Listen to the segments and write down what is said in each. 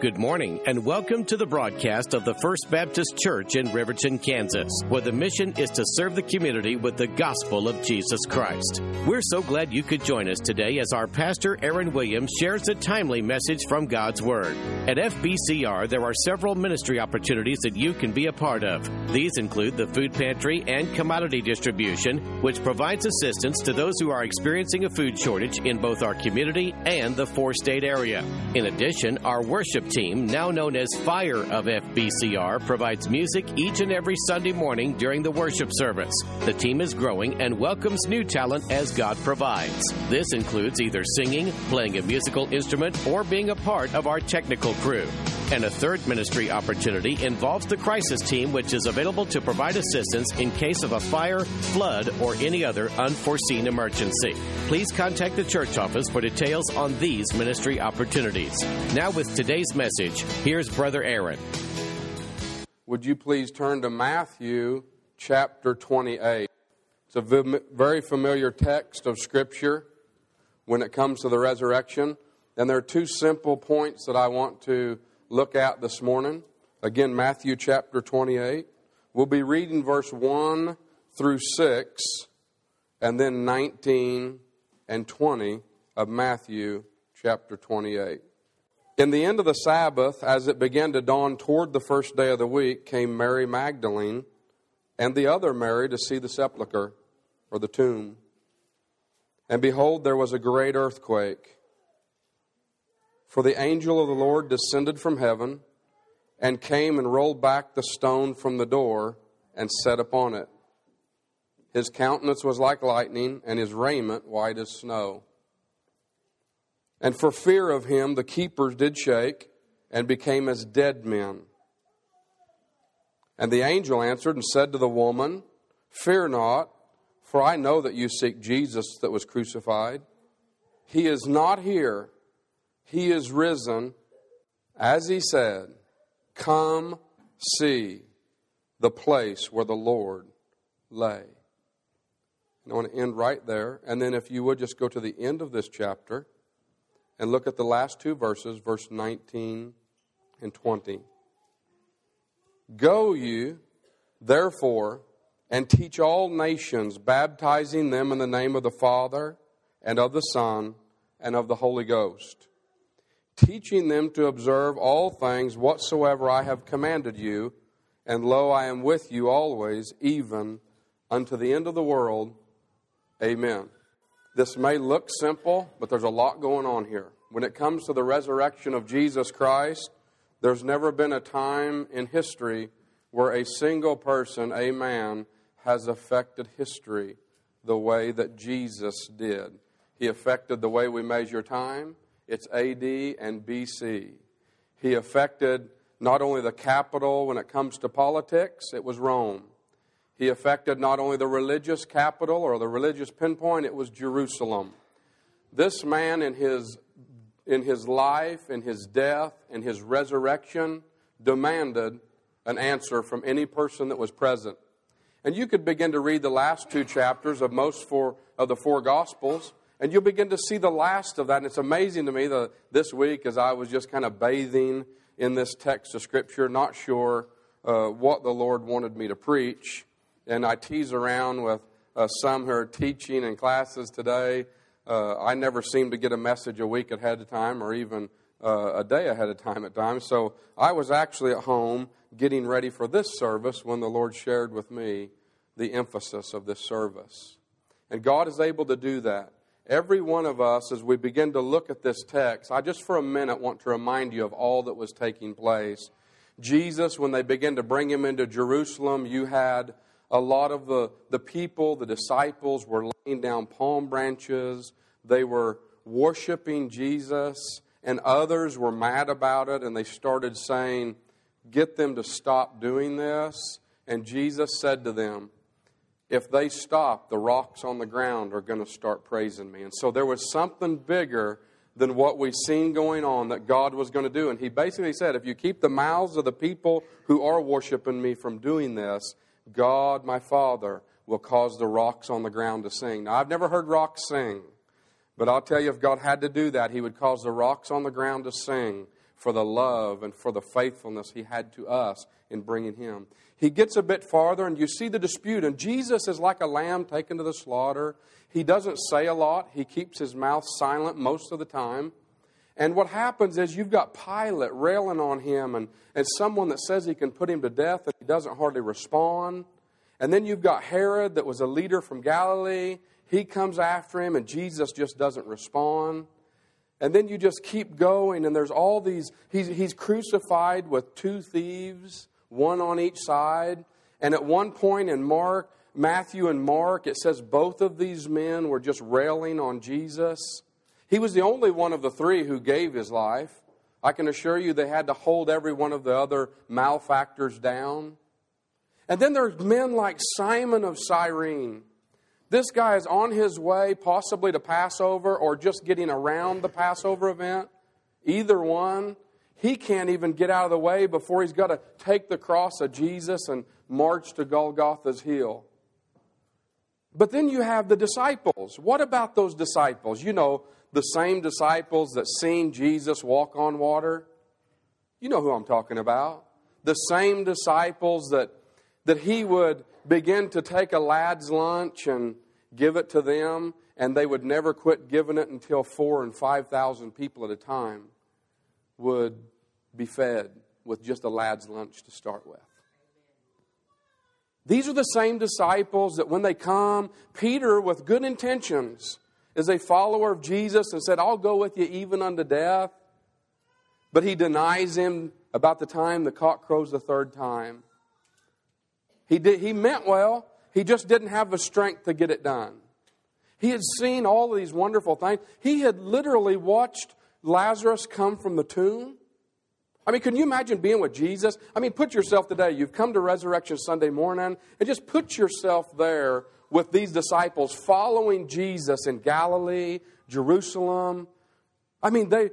Good morning and welcome to the broadcast of the First Baptist Church in Riverton, Kansas, where the mission is to serve the community with the gospel of Jesus Christ. We're so glad you could join us today as our pastor Aaron Williams shares a timely message from God's Word. At FBCR, there are several ministry opportunities that you can be a part of. These include the food pantry and commodity distribution, which provides assistance to those who are experiencing a food shortage in both our community and the four state area. In addition, our worship team, now known as Fire of FBCR, provides music each and every Sunday morning during the worship service. The team is growing and welcomes new talent as God provides. This includes either singing, playing a musical instrument, or being a part of our technical crew. And a third ministry opportunity involves the crisis team, which is available to provide assistance in case of a fire, flood, or any other unforeseen emergency. Please contact the church office for details on these ministry opportunities. Now, with today's message, here's Brother Aaron. Would you please turn to Matthew chapter 28? It's a very familiar text of Scripture when it comes to the resurrection. And there are two simple points that I want to look at this morning. Again, Matthew chapter 28. We'll be reading verse 1 through 6, and then 19 and 20 of Matthew chapter 28. In the end of the Sabbath, as it began to dawn toward the first day of the week, came Mary Magdalene and the other Mary to see the sepulchre or the tomb. And behold, there was a great earthquake for the angel of the Lord descended from heaven and came and rolled back the stone from the door and sat upon it. His countenance was like lightning, and his raiment white as snow. And for fear of him, the keepers did shake and became as dead men. And the angel answered and said to the woman, Fear not, for I know that you seek Jesus that was crucified. He is not here he is risen, as he said, Come see the place where the Lord lay. And I want to end right there. And then, if you would just go to the end of this chapter and look at the last two verses, verse 19 and 20. Go you, therefore, and teach all nations, baptizing them in the name of the Father, and of the Son, and of the Holy Ghost teaching them to observe all things whatsoever I have commanded you. And lo, I am with you always, even unto the end of the world. Amen. This may look simple, but there's a lot going on here. When it comes to the resurrection of Jesus Christ, there's never been a time in history where a single person, a man, has affected history the way that Jesus did. He affected the way we measure time. It's AD and BC. He affected not only the capital when it comes to politics, it was Rome. He affected not only the religious capital or the religious pinpoint, it was Jerusalem. This man, in his, in his life, in his death, in his resurrection, demanded an answer from any person that was present. And you could begin to read the last two chapters of most four, of the four Gospels, and you'll begin to see the last of that. And it's amazing to me that this week, as I was just kind of bathing in this text of Scripture, not sure uh, what the Lord wanted me to preach, and I tease around with uh, some who are teaching in classes today. Uh, I never seem to get a message a week ahead of time or even uh, a day ahead of time at times. So I was actually at home getting ready for this service when the Lord shared with me the emphasis of this service. And God is able to do that. Every one of us, as we begin to look at this text, I just for a minute want to remind you of all that was taking place. Jesus, when they began to bring him into Jerusalem, you had a lot of the, the people, the disciples, were laying down palm branches. They were worshiping Jesus, and others were mad about it, and they started saying, Get them to stop doing this. And Jesus said to them, if they stop, the rocks on the ground are going to start praising me. And so there was something bigger than what we've seen going on that God was going to do. And he basically said, if you keep the mouths of the people who are worshiping me from doing this, God, my Father, will cause the rocks on the ground to sing. Now, I've never heard rocks sing, but I'll tell you, if God had to do that, he would cause the rocks on the ground to sing for the love and for the faithfulness he had to us in bringing him. He gets a bit farther, and you see the dispute. And Jesus is like a lamb taken to the slaughter. He doesn't say a lot, he keeps his mouth silent most of the time. And what happens is you've got Pilate railing on him and, and someone that says he can put him to death, and he doesn't hardly respond. And then you've got Herod, that was a leader from Galilee. He comes after him, and Jesus just doesn't respond. And then you just keep going, and there's all these. He's, he's crucified with two thieves, one on each side. And at one point in Mark, Matthew and Mark, it says both of these men were just railing on Jesus. He was the only one of the three who gave his life. I can assure you they had to hold every one of the other malefactors down. And then there's men like Simon of Cyrene. This guy is on his way, possibly to Passover or just getting around the Passover event. Either one. He can't even get out of the way before he's got to take the cross of Jesus and march to Golgotha's hill. But then you have the disciples. What about those disciples? You know, the same disciples that seen Jesus walk on water. You know who I'm talking about. The same disciples that that he would begin to take a lad's lunch and give it to them, and they would never quit giving it until four and five thousand people at a time would be fed with just a lad's lunch to start with. These are the same disciples that when they come, Peter, with good intentions, is a follower of Jesus and said, I'll go with you even unto death. But he denies him about the time the cock crows the third time. He, did, he meant well, he just didn't have the strength to get it done. He had seen all of these wonderful things. He had literally watched Lazarus come from the tomb. I mean, can you imagine being with Jesus? I mean, put yourself today. You've come to Resurrection Sunday morning, and just put yourself there with these disciples following Jesus in Galilee, Jerusalem. I mean, they,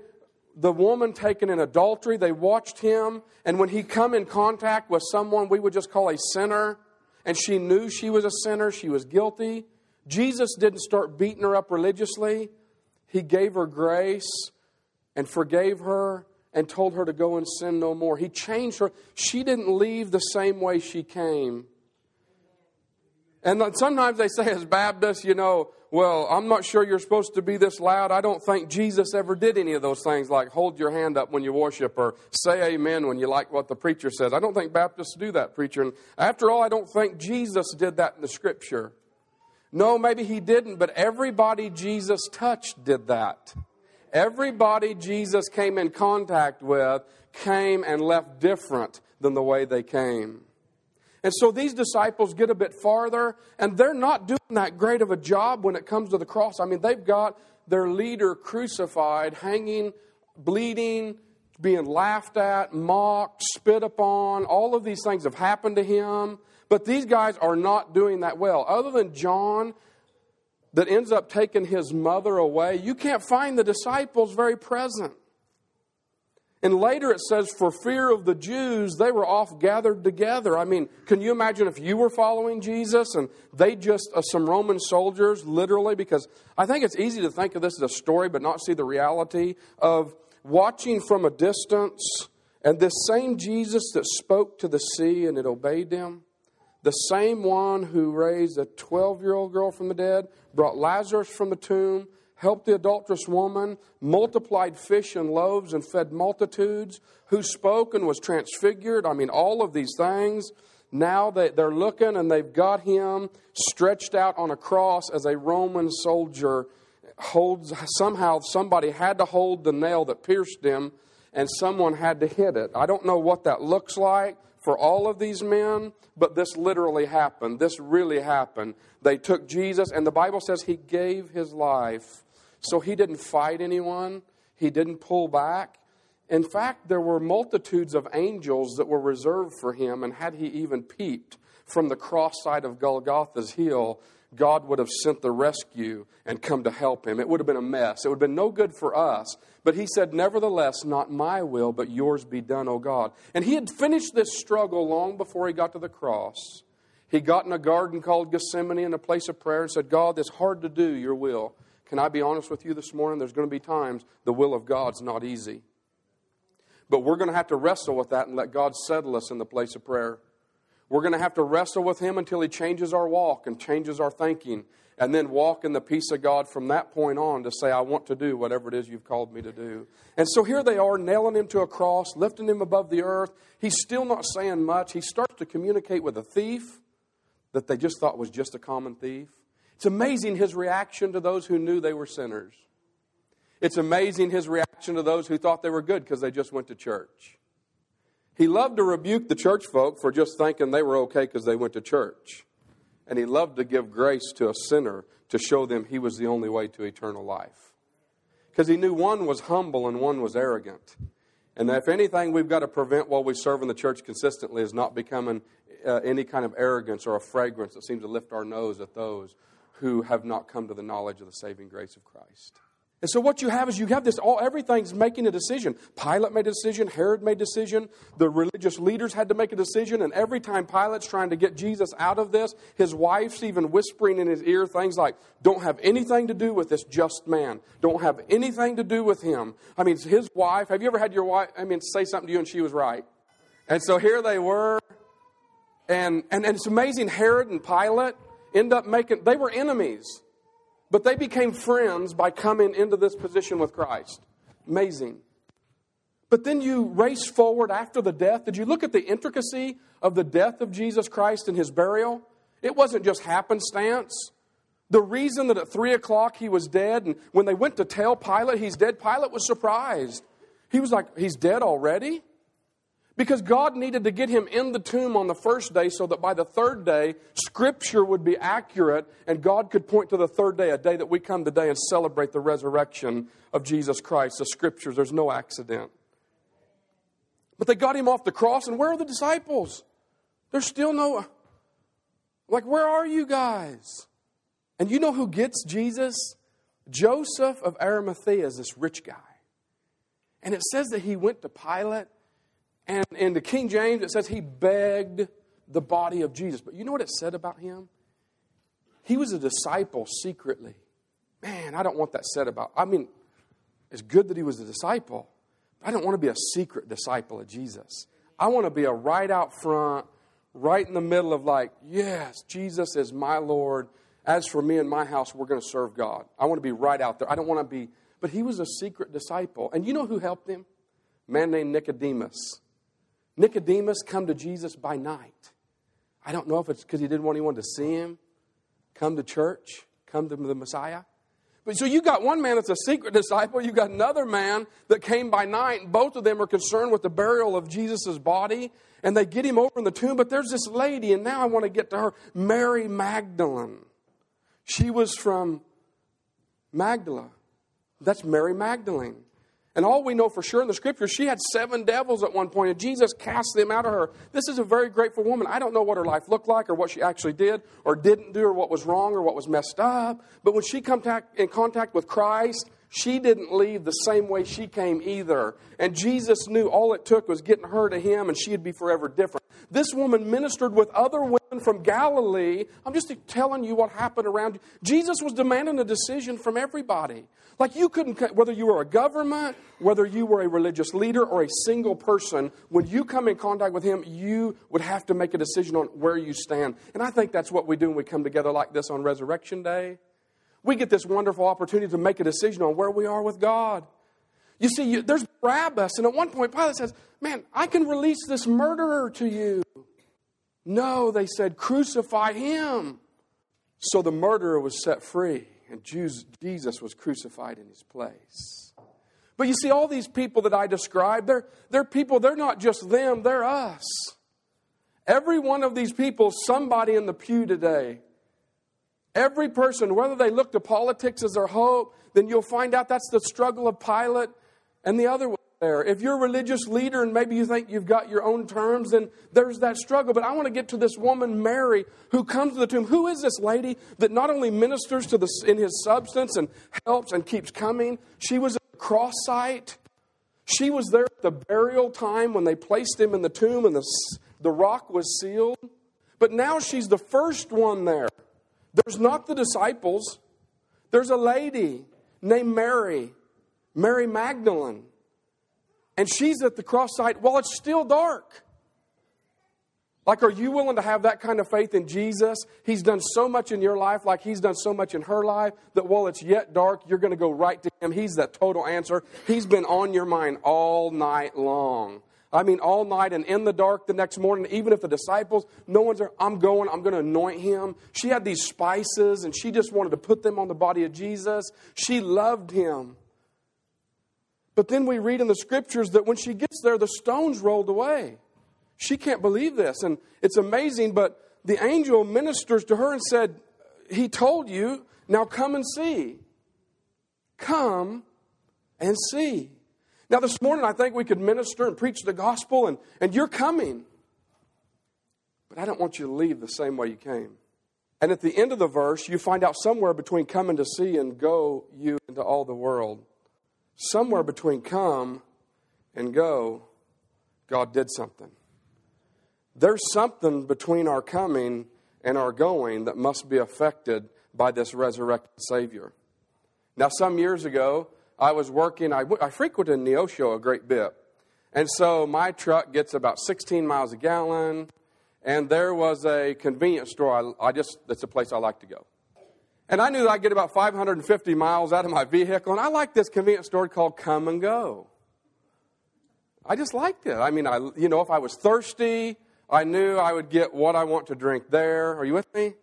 the woman taken in adultery, they watched him, and when he come in contact with someone we would just call a sinner, and she knew she was a sinner, she was guilty, Jesus didn't start beating her up religiously. He gave her grace and forgave her and told her to go and sin no more. He changed her. She didn't leave the same way she came. And sometimes they say, as Baptists, you know, well, I'm not sure you're supposed to be this loud. I don't think Jesus ever did any of those things like hold your hand up when you worship or say amen when you like what the preacher says. I don't think Baptists do that, preacher. And after all, I don't think Jesus did that in the scripture. No, maybe he didn't, but everybody Jesus touched did that. Everybody Jesus came in contact with came and left different than the way they came. And so these disciples get a bit farther, and they're not doing that great of a job when it comes to the cross. I mean, they've got their leader crucified, hanging, bleeding, being laughed at, mocked, spit upon. All of these things have happened to him. But these guys are not doing that well. Other than John, that ends up taking his mother away, you can't find the disciples very present. And later it says, for fear of the Jews, they were off gathered together. I mean, can you imagine if you were following Jesus and they just, uh, some Roman soldiers, literally, because I think it's easy to think of this as a story but not see the reality of watching from a distance and this same Jesus that spoke to the sea and it obeyed them, the same one who raised a 12 year old girl from the dead, brought Lazarus from the tomb, helped the adulterous woman, multiplied fish and loaves and fed multitudes, who spoke and was transfigured. I mean, all of these things. Now they, they're looking and they've got him stretched out on a cross as a Roman soldier holds. Somehow somebody had to hold the nail that pierced him and someone had to hit it. I don't know what that looks like for all of these men, but this literally happened. This really happened. They took Jesus, and the Bible says he gave his life so he didn't fight anyone, he didn't pull back. In fact, there were multitudes of angels that were reserved for him, and had he even peeped from the cross side of Golgotha's hill, God would have sent the rescue and come to help him. It would have been a mess. It would have been no good for us. But he said, Nevertheless, not my will, but yours be done, O God. And he had finished this struggle long before he got to the cross. He got in a garden called Gethsemane in a place of prayer and said, God, it's hard to do your will. Can I be honest with you this morning? There's going to be times the will of God's not easy. But we're going to have to wrestle with that and let God settle us in the place of prayer. We're going to have to wrestle with Him until He changes our walk and changes our thinking, and then walk in the peace of God from that point on to say, I want to do whatever it is you've called me to do. And so here they are, nailing Him to a cross, lifting Him above the earth. He's still not saying much. He starts to communicate with a thief that they just thought was just a common thief. It's amazing His reaction to those who knew they were sinners. It's amazing his reaction to those who thought they were good because they just went to church. He loved to rebuke the church folk for just thinking they were okay because they went to church. And he loved to give grace to a sinner to show them he was the only way to eternal life. Because he knew one was humble and one was arrogant. And if anything we've got to prevent while we serve in the church consistently is not becoming uh, any kind of arrogance or a fragrance that seems to lift our nose at those who have not come to the knowledge of the saving grace of Christ. And so what you have is you have this all everything's making a decision. Pilate made a decision, Herod made a decision, the religious leaders had to make a decision, and every time Pilate's trying to get Jesus out of this, his wife's even whispering in his ear things like, Don't have anything to do with this just man. Don't have anything to do with him. I mean, his wife, have you ever had your wife I mean say something to you and she was right? And so here they were, and and, and it's amazing, Herod and Pilate end up making they were enemies. But they became friends by coming into this position with Christ. Amazing. But then you race forward after the death. Did you look at the intricacy of the death of Jesus Christ and his burial? It wasn't just happenstance. The reason that at 3 o'clock he was dead, and when they went to tell Pilate he's dead, Pilate was surprised. He was like, He's dead already? Because God needed to get him in the tomb on the first day so that by the third day, Scripture would be accurate and God could point to the third day, a day that we come today and celebrate the resurrection of Jesus Christ. The Scriptures, there's no accident. But they got him off the cross, and where are the disciples? There's still no. Like, where are you guys? And you know who gets Jesus? Joseph of Arimathea is this rich guy. And it says that he went to Pilate and in the King James, it says he begged the body of Jesus. But you know what it said about him? He was a disciple secretly. Man, I don't want that said about. I mean, it's good that he was a disciple. I don't want to be a secret disciple of Jesus. I want to be a right out front, right in the middle of like, yes, Jesus is my Lord. As for me and my house, we're going to serve God. I want to be right out there. I don't want to be, but he was a secret disciple. And you know who helped him? A man named Nicodemus. Nicodemus come to Jesus by night. I don't know if it's because he didn't want anyone to see him, come to church, come to the Messiah. But so you got one man that's a secret disciple, you got another man that came by night, and both of them are concerned with the burial of Jesus' body, and they get him over in the tomb. But there's this lady, and now I want to get to her Mary Magdalene. She was from Magdala. That's Mary Magdalene. And all we know for sure in the scripture, she had seven devils at one point, and Jesus cast them out of her. This is a very grateful woman. I don't know what her life looked like, or what she actually did, or didn't do, or what was wrong, or what was messed up. But when she come in contact with Christ, she didn't leave the same way she came either. And Jesus knew all it took was getting her to him, and she'd be forever different. This woman ministered with other women from Galilee. I'm just telling you what happened around. Jesus was demanding a decision from everybody. Like you couldn't, whether you were a government, whether you were a religious leader, or a single person, when you come in contact with him, you would have to make a decision on where you stand. And I think that's what we do when we come together like this on Resurrection Day. We get this wonderful opportunity to make a decision on where we are with God. You see, you, there's Barabbas, and at one point, Pilate says, Man, I can release this murderer to you. No, they said, crucify him. So the murderer was set free, and Jesus was crucified in his place. But you see, all these people that I described, they're, they're people, they're not just them, they're us. Every one of these people, somebody in the pew today. Every person, whether they look to politics as their hope, then you'll find out that's the struggle of Pilate and the other there. If you're a religious leader and maybe you think you've got your own terms, then there's that struggle. But I want to get to this woman, Mary, who comes to the tomb. Who is this lady that not only ministers to the, in his substance and helps and keeps coming? She was at the cross site. She was there at the burial time when they placed him in the tomb and the, the rock was sealed. But now she's the first one there. There's not the disciples, there's a lady named Mary, Mary Magdalene. And she's at the cross site while it's still dark. Like, are you willing to have that kind of faith in Jesus? He's done so much in your life, like He's done so much in her life, that while it's yet dark, you're going to go right to Him. He's that total answer. He's been on your mind all night long. I mean, all night and in the dark the next morning, even if the disciples, no one's there, I'm going, I'm going to anoint him. She had these spices and she just wanted to put them on the body of Jesus. She loved him. But then we read in the scriptures that when she gets there, the stones rolled away. She can't believe this. And it's amazing, but the angel ministers to her and said, He told you, now come and see. Come and see. Now, this morning, I think we could minister and preach the gospel, and, and you're coming. But I don't want you to leave the same way you came. And at the end of the verse, you find out somewhere between coming to see and go you into all the world. Somewhere between come and go, God did something. There's something between our coming and our going that must be affected by this resurrected Savior. Now, some years ago, I was working, I, I frequented Neosho a great bit. And so my truck gets about 16 miles a gallon, and there was a convenience store. I, I just, that's a place I like to go. And I knew I'd get about 550 miles out of my vehicle, and I liked this convenience store called Come and Go. I just liked it. I mean, I, you know, if I was thirsty, I knew I would get what I want to drink there. Are you with me?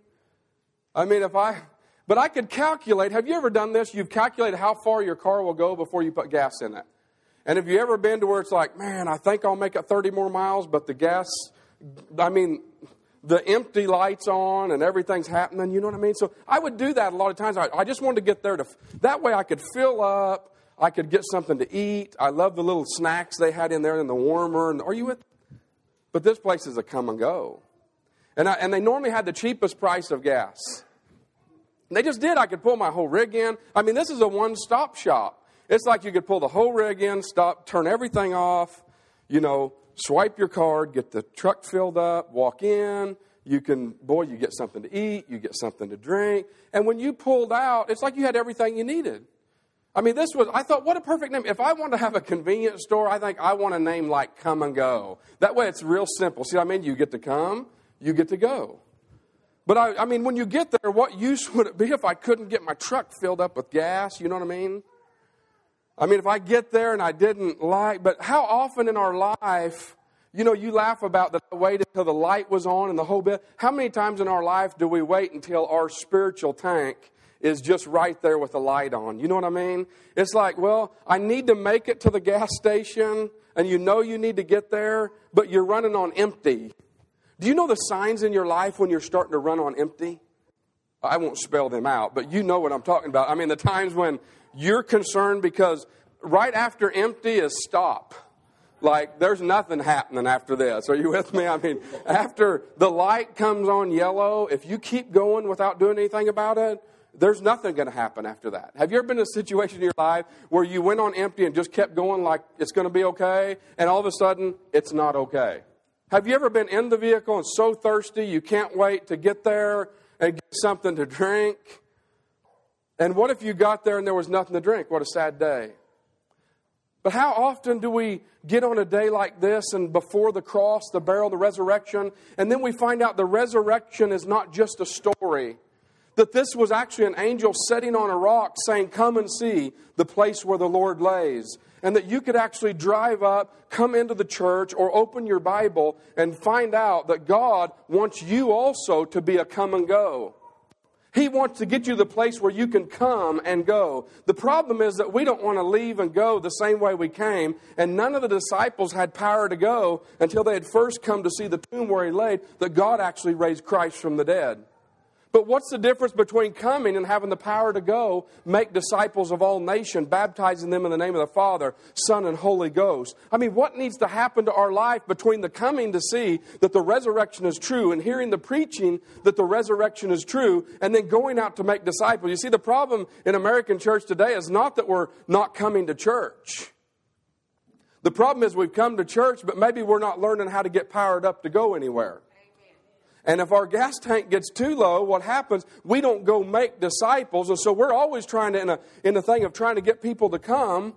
I mean, if I, but I could calculate. Have you ever done this? You've calculated how far your car will go before you put gas in it. And have you ever been to where it's like, man, I think I'll make it 30 more miles, but the gas, I mean, the empty lights on and everything's happening, you know what I mean? So I would do that a lot of times. I, I just wanted to get there to, that way I could fill up, I could get something to eat. I love the little snacks they had in there and the warmer. And, are you with but this place is a come and go. And, I, and they normally had the cheapest price of gas. And they just did. I could pull my whole rig in. I mean, this is a one stop shop. It's like you could pull the whole rig in, stop, turn everything off, you know, swipe your card, get the truck filled up, walk in. You can, boy, you get something to eat, you get something to drink. And when you pulled out, it's like you had everything you needed. I mean, this was, I thought, what a perfect name. If I want to have a convenience store, I think I want a name like Come and Go. That way it's real simple. See what I mean? You get to come, you get to go. But I, I mean, when you get there, what use would it be if I couldn't get my truck filled up with gas? You know what I mean? I mean, if I get there and I didn't like, but how often in our life, you know, you laugh about that I waited until the light was on and the whole bit. How many times in our life do we wait until our spiritual tank is just right there with the light on. You know what I mean? It's like, well, I need to make it to the gas station, and you know you need to get there, but you're running on empty. Do you know the signs in your life when you're starting to run on empty? I won't spell them out, but you know what I'm talking about. I mean, the times when you're concerned because right after empty is stop. Like, there's nothing happening after this. Are you with me? I mean, after the light comes on yellow, if you keep going without doing anything about it, there's nothing going to happen after that. Have you ever been in a situation in your life where you went on empty and just kept going like it's going to be okay, and all of a sudden it's not okay? Have you ever been in the vehicle and so thirsty you can't wait to get there and get something to drink? And what if you got there and there was nothing to drink? What a sad day. But how often do we get on a day like this and before the cross, the burial, the resurrection, and then we find out the resurrection is not just a story? that this was actually an angel sitting on a rock saying, Come and see the place where the Lord lays. And that you could actually drive up, come into the church, or open your Bible and find out that God wants you also to be a come and go. He wants to get you the place where you can come and go. The problem is that we don't want to leave and go the same way we came, and none of the disciples had power to go until they had first come to see the tomb where he laid, that God actually raised Christ from the dead. But what's the difference between coming and having the power to go, make disciples of all nations, baptizing them in the name of the Father, Son, and Holy Ghost? I mean, what needs to happen to our life between the coming to see that the resurrection is true and hearing the preaching that the resurrection is true and then going out to make disciples? You see, the problem in American church today is not that we're not coming to church. The problem is we've come to church, but maybe we're not learning how to get powered up to go anywhere. And if our gas tank gets too low, what happens? We don't go make disciples. And so we're always trying to, in a, in a thing of trying to get people to come.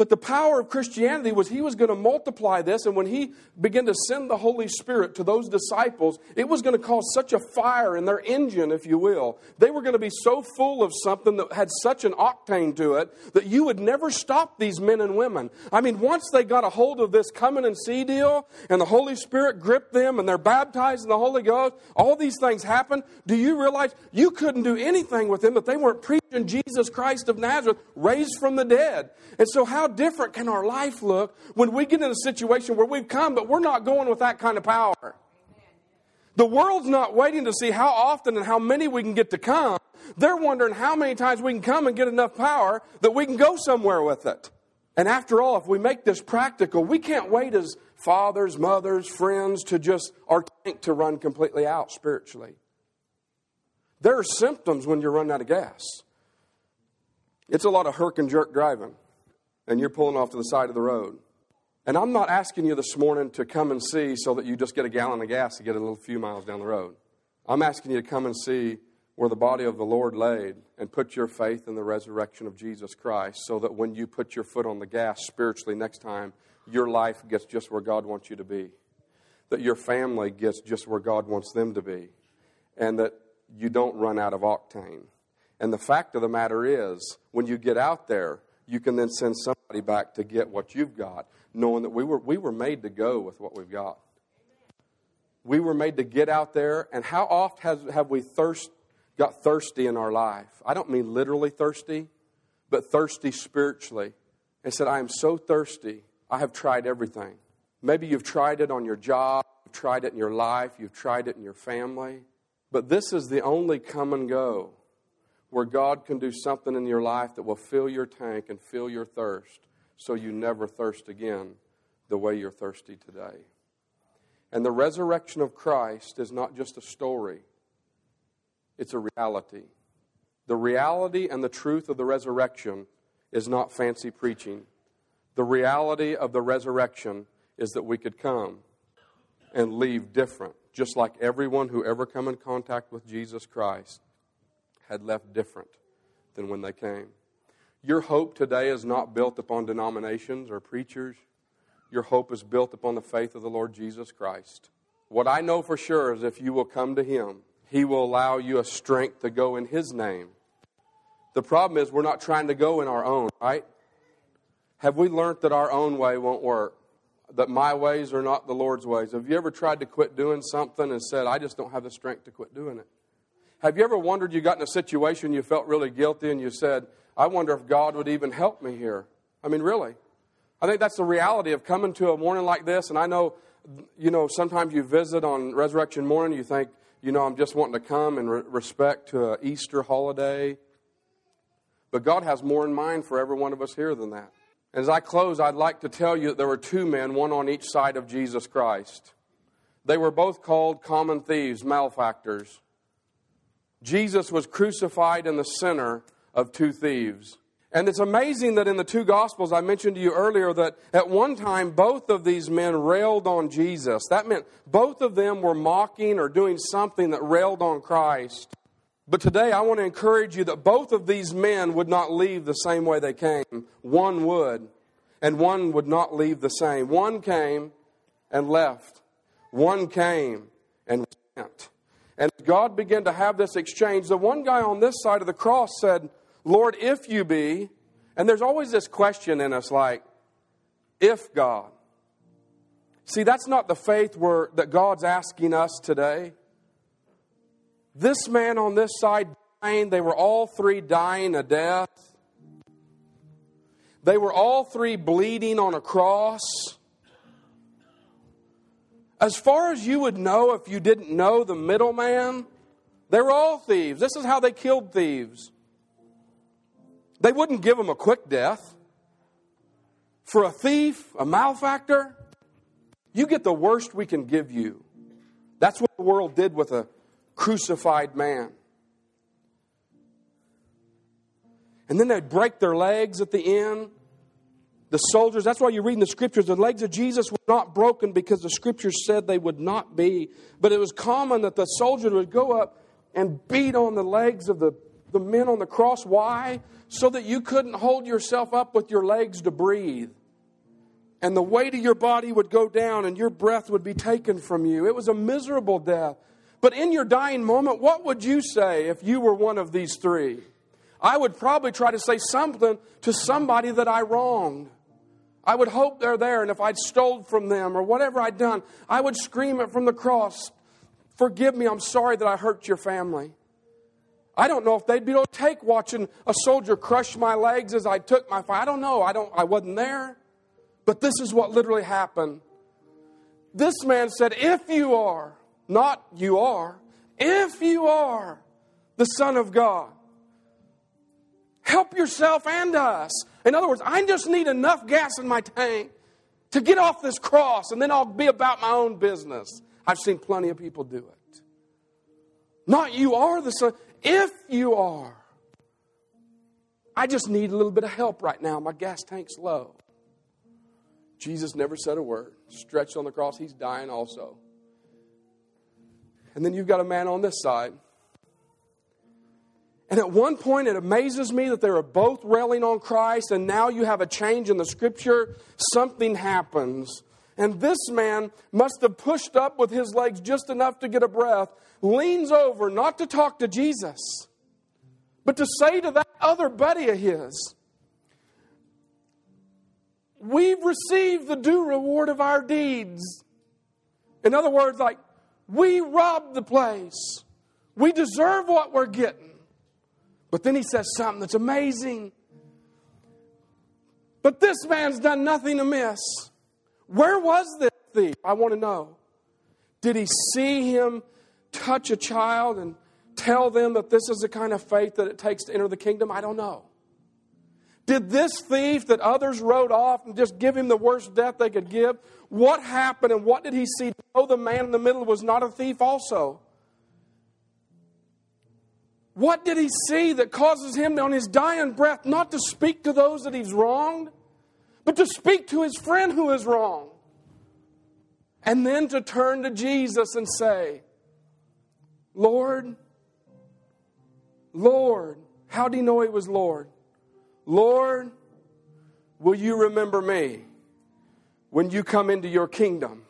But the power of Christianity was he was going to multiply this, and when he began to send the Holy Spirit to those disciples, it was going to cause such a fire in their engine, if you will. They were going to be so full of something that had such an octane to it that you would never stop these men and women. I mean, once they got a hold of this coming and see deal, and the Holy Spirit gripped them, and they're baptized in the Holy Ghost, all these things happen. Do you realize you couldn't do anything with them that they weren't preaching Jesus Christ of Nazareth raised from the dead? And so, how different can our life look when we get in a situation where we've come, but we're not going with that kind of power? The world's not waiting to see how often and how many we can get to come. They're wondering how many times we can come and get enough power that we can go somewhere with it. And after all, if we make this practical, we can't wait as fathers, mothers, friends to just our tank to run completely out spiritually. There are symptoms when you're running out of gas. It's a lot of herk and jerk driving and you're pulling off to the side of the road. And I'm not asking you this morning to come and see so that you just get a gallon of gas to get a little few miles down the road. I'm asking you to come and see where the body of the Lord laid and put your faith in the resurrection of Jesus Christ so that when you put your foot on the gas spiritually next time, your life gets just where God wants you to be. That your family gets just where God wants them to be. And that you don't run out of octane. And the fact of the matter is, when you get out there, you can then send somebody back to get what you've got, knowing that we were, we were made to go with what we've got. We were made to get out there, and how oft has, have we thirst, got thirsty in our life? I don't mean literally thirsty, but thirsty spiritually. And said, I am so thirsty, I have tried everything. Maybe you've tried it on your job, you've tried it in your life, you've tried it in your family, but this is the only come and go where God can do something in your life that will fill your tank and fill your thirst so you never thirst again the way you're thirsty today. And the resurrection of Christ is not just a story, it's a reality. The reality and the truth of the resurrection is not fancy preaching. The reality of the resurrection is that we could come and leave different, just like everyone who ever come in contact with Jesus Christ had left different than when they came. Your hope today is not built upon denominations or preachers. Your hope is built upon the faith of the Lord Jesus Christ. What I know for sure is if you will come to Him, He will allow you a strength to go in His name. The problem is we're not trying to go in our own, right? Have we learned that our own way won't work? That my ways are not the Lord's ways? Have you ever tried to quit doing something and said, I just don't have the strength to quit doing it? Have you ever wondered you got in a situation you felt really guilty and you said, I wonder if God would even help me here? I mean, really. I think that's the reality of coming to a morning like this. And I know, you know, sometimes you visit on resurrection morning, you think, you know, I'm just wanting to come in re- respect to an Easter holiday. But God has more in mind for every one of us here than that. As I close, I'd like to tell you that there were two men, one on each side of Jesus Christ. They were both called common thieves, malefactors. Jesus was crucified in the center of two thieves. And it's amazing that in the two Gospels, I mentioned to you earlier that at one time both of these men railed on Jesus. That meant both of them were mocking or doing something that railed on Christ. But today I want to encourage you that both of these men would not leave the same way they came. One would, and one would not leave the same. One came and left, one came and went. And God began to have this exchange. The one guy on this side of the cross said, Lord, if you be, and there's always this question in us like, if God. See, that's not the faith where, that God's asking us today. This man on this side dying, they were all three dying a death. They were all three bleeding on a cross. As far as you would know if you didn't know the middleman, they were all thieves. This is how they killed thieves. They wouldn't give them a quick death. For a thief, a malefactor, you get the worst we can give you. That's what the world did with a crucified man. And then they'd break their legs at the end. The soldiers, that's why you read in the scriptures, the legs of Jesus were not broken because the scriptures said they would not be. But it was common that the soldier would go up and beat on the legs of the the men on the cross. Why? So that you couldn't hold yourself up with your legs to breathe. And the weight of your body would go down and your breath would be taken from you. It was a miserable death. But in your dying moment, what would you say if you were one of these three? I would probably try to say something to somebody that I wronged. I would hope they're there, and if I'd stole from them or whatever I'd done, I would scream it from the cross Forgive me, I'm sorry that I hurt your family. I don't know if they'd be able to take watching a soldier crush my legs as I took my. I don't know. I don't I wasn't there. But this is what literally happened. This man said, If you are, not you are, if you are the Son of God, help yourself and us. In other words, I just need enough gas in my tank to get off this cross, and then I'll be about my own business. I've seen plenty of people do it. Not you are the Son, if you are. I just need a little bit of help right now. My gas tank's low. Jesus never said a word. Stretched on the cross, he's dying also. And then you've got a man on this side. And at one point, it amazes me that they were both railing on Christ, and now you have a change in the scripture. Something happens. And this man must have pushed up with his legs just enough to get a breath, leans over, not to talk to Jesus, but to say to that other buddy of his, We've received the due reward of our deeds. In other words, like, we robbed the place. We deserve what we're getting. But then he says something that's amazing. But this man's done nothing amiss. Where was this thief? I want to know. Did he see him touch a child and tell them that this is the kind of faith that it takes to enter the kingdom? I don't know. Did this thief that others wrote off and just give him the worst death they could give? What happened and what did he see? Oh, the man in the middle was not a thief, also. What did he see that causes him on his dying breath not to speak to those that he's wronged, but to speak to his friend who is wrong? And then to turn to Jesus and say, Lord, Lord, how do you know he was Lord? Lord, will you remember me when you come into your kingdom?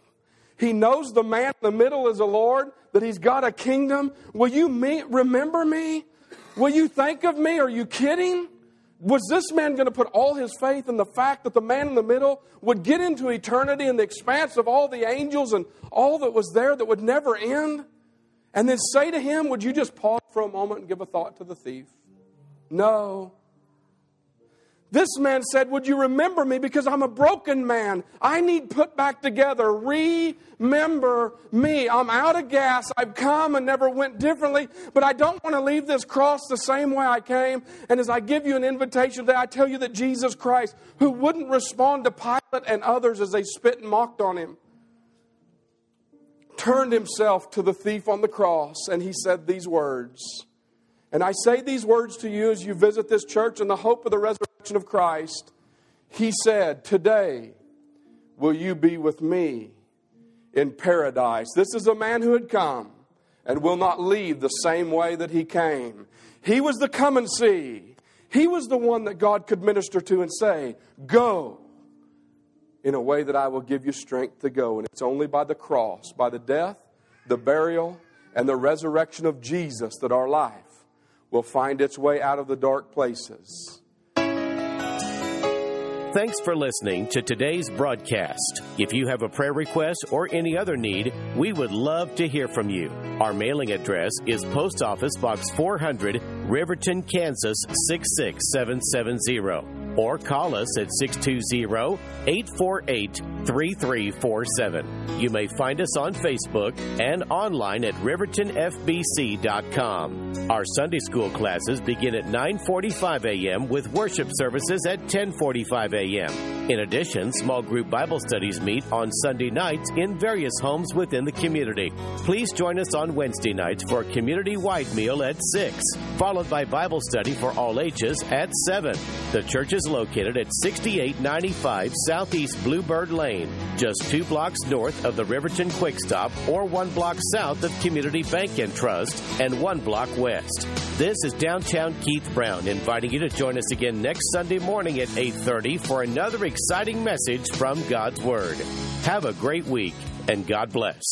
He knows the man in the middle is a Lord, that he's got a kingdom. Will you me, remember me? Will you think of me? Are you kidding? Was this man going to put all his faith in the fact that the man in the middle would get into eternity in the expanse of all the angels and all that was there that would never end? And then say to him, Would you just pause for a moment and give a thought to the thief? No. This man said, Would you remember me? Because I'm a broken man. I need put back together. Remember me. I'm out of gas. I've come and never went differently, but I don't want to leave this cross the same way I came. And as I give you an invitation today, I tell you that Jesus Christ, who wouldn't respond to Pilate and others as they spit and mocked on him, turned himself to the thief on the cross and he said these words. And I say these words to you as you visit this church in the hope of the resurrection of Christ. He said, Today will you be with me in paradise. This is a man who had come and will not leave the same way that he came. He was the come and see. He was the one that God could minister to and say, Go in a way that I will give you strength to go. And it's only by the cross, by the death, the burial, and the resurrection of Jesus that our life will find its way out of the dark places. Thanks for listening to today's broadcast. If you have a prayer request or any other need, we would love to hear from you. Our mailing address is Post Office Box 400, Riverton, Kansas 66770 or call us at 620 848 3347. You may find us on Facebook and online at rivertonfbc.com. Our Sunday school classes begin at 9:45 a.m. with worship services at 10:45 a.m. In addition, small group Bible studies meet on Sunday nights in various homes within the community. Please join us on Wednesday nights for a community wide meal at 6, followed by Bible study for all ages at 7. The church is located at 6895 Southeast Bluebird Lane, just two blocks north of the Riverton Quick Stop or one block south of Community Bank and Trust and one block west. This is downtown Keith Brown inviting you to join us again next Sunday morning at 8:30 for another exciting message from God's Word. Have a great week and God bless.